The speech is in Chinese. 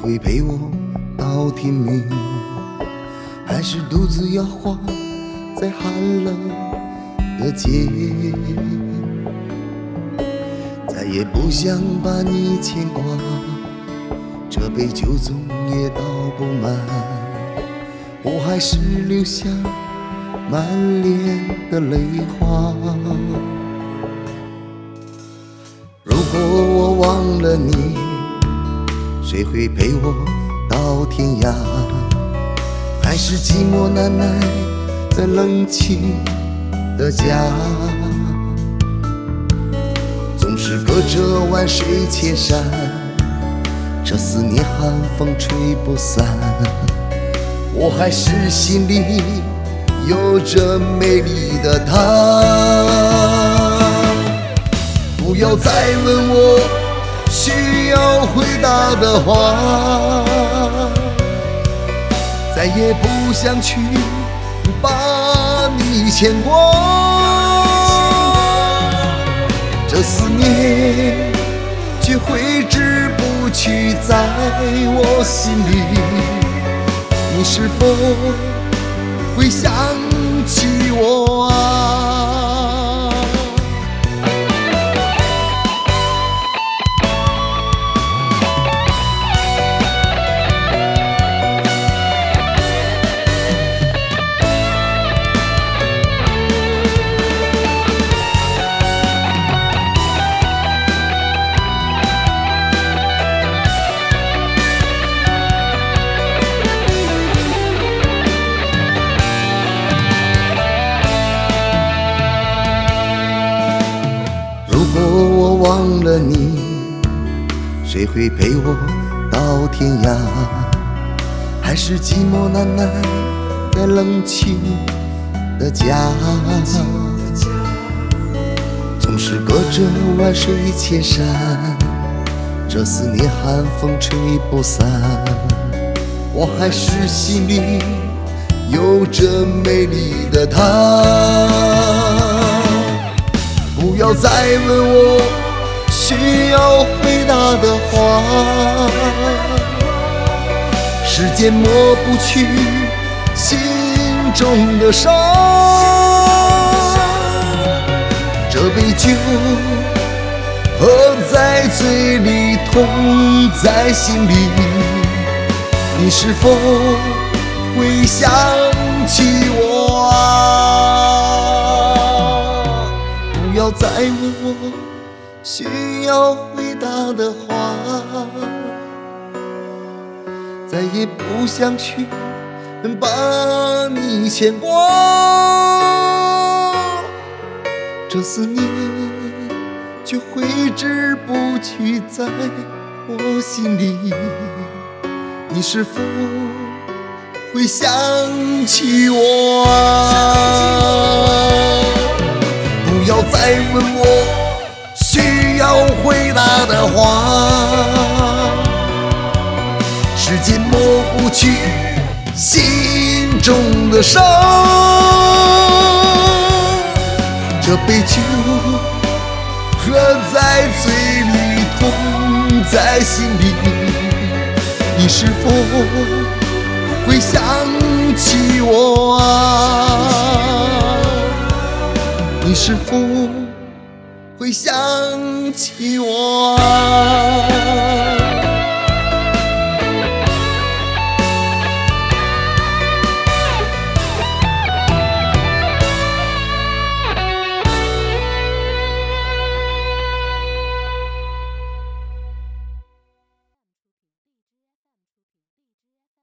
会陪我到天明？还是独自摇晃在寒冷的街？再也不想把你牵挂，这杯酒总也倒不满，我还是留下满脸的泪花。如果我忘了你，谁会陪我到天涯？还是寂寞难耐在冷清的家，总是隔着万水千山，这思念寒风吹不散。我还是心里有着美丽的她。不要再问我需要回答的话。再也不想去把你牵挂，这思念却挥之不去，在我心里，你是否会想起我忘了你，谁会陪我到天涯？还是寂寞难耐在冷清的家？总是隔着万水千山，这思念寒风吹不散。我还是心里有着美丽的她。不要再问我需要回答的话，时间抹不去心中的伤。这杯酒喝在嘴里，痛在心里，你是否会想起我啊？不要再问我需要回答的话，再也不想去把你牵挂。这思念却挥之不去，在我心里，你是否会想起我？不要再问我伟大的话，时间抹不去心中的伤。这杯酒喝在嘴里，痛在心里，你是否会想起我啊？你是否会想起我啊？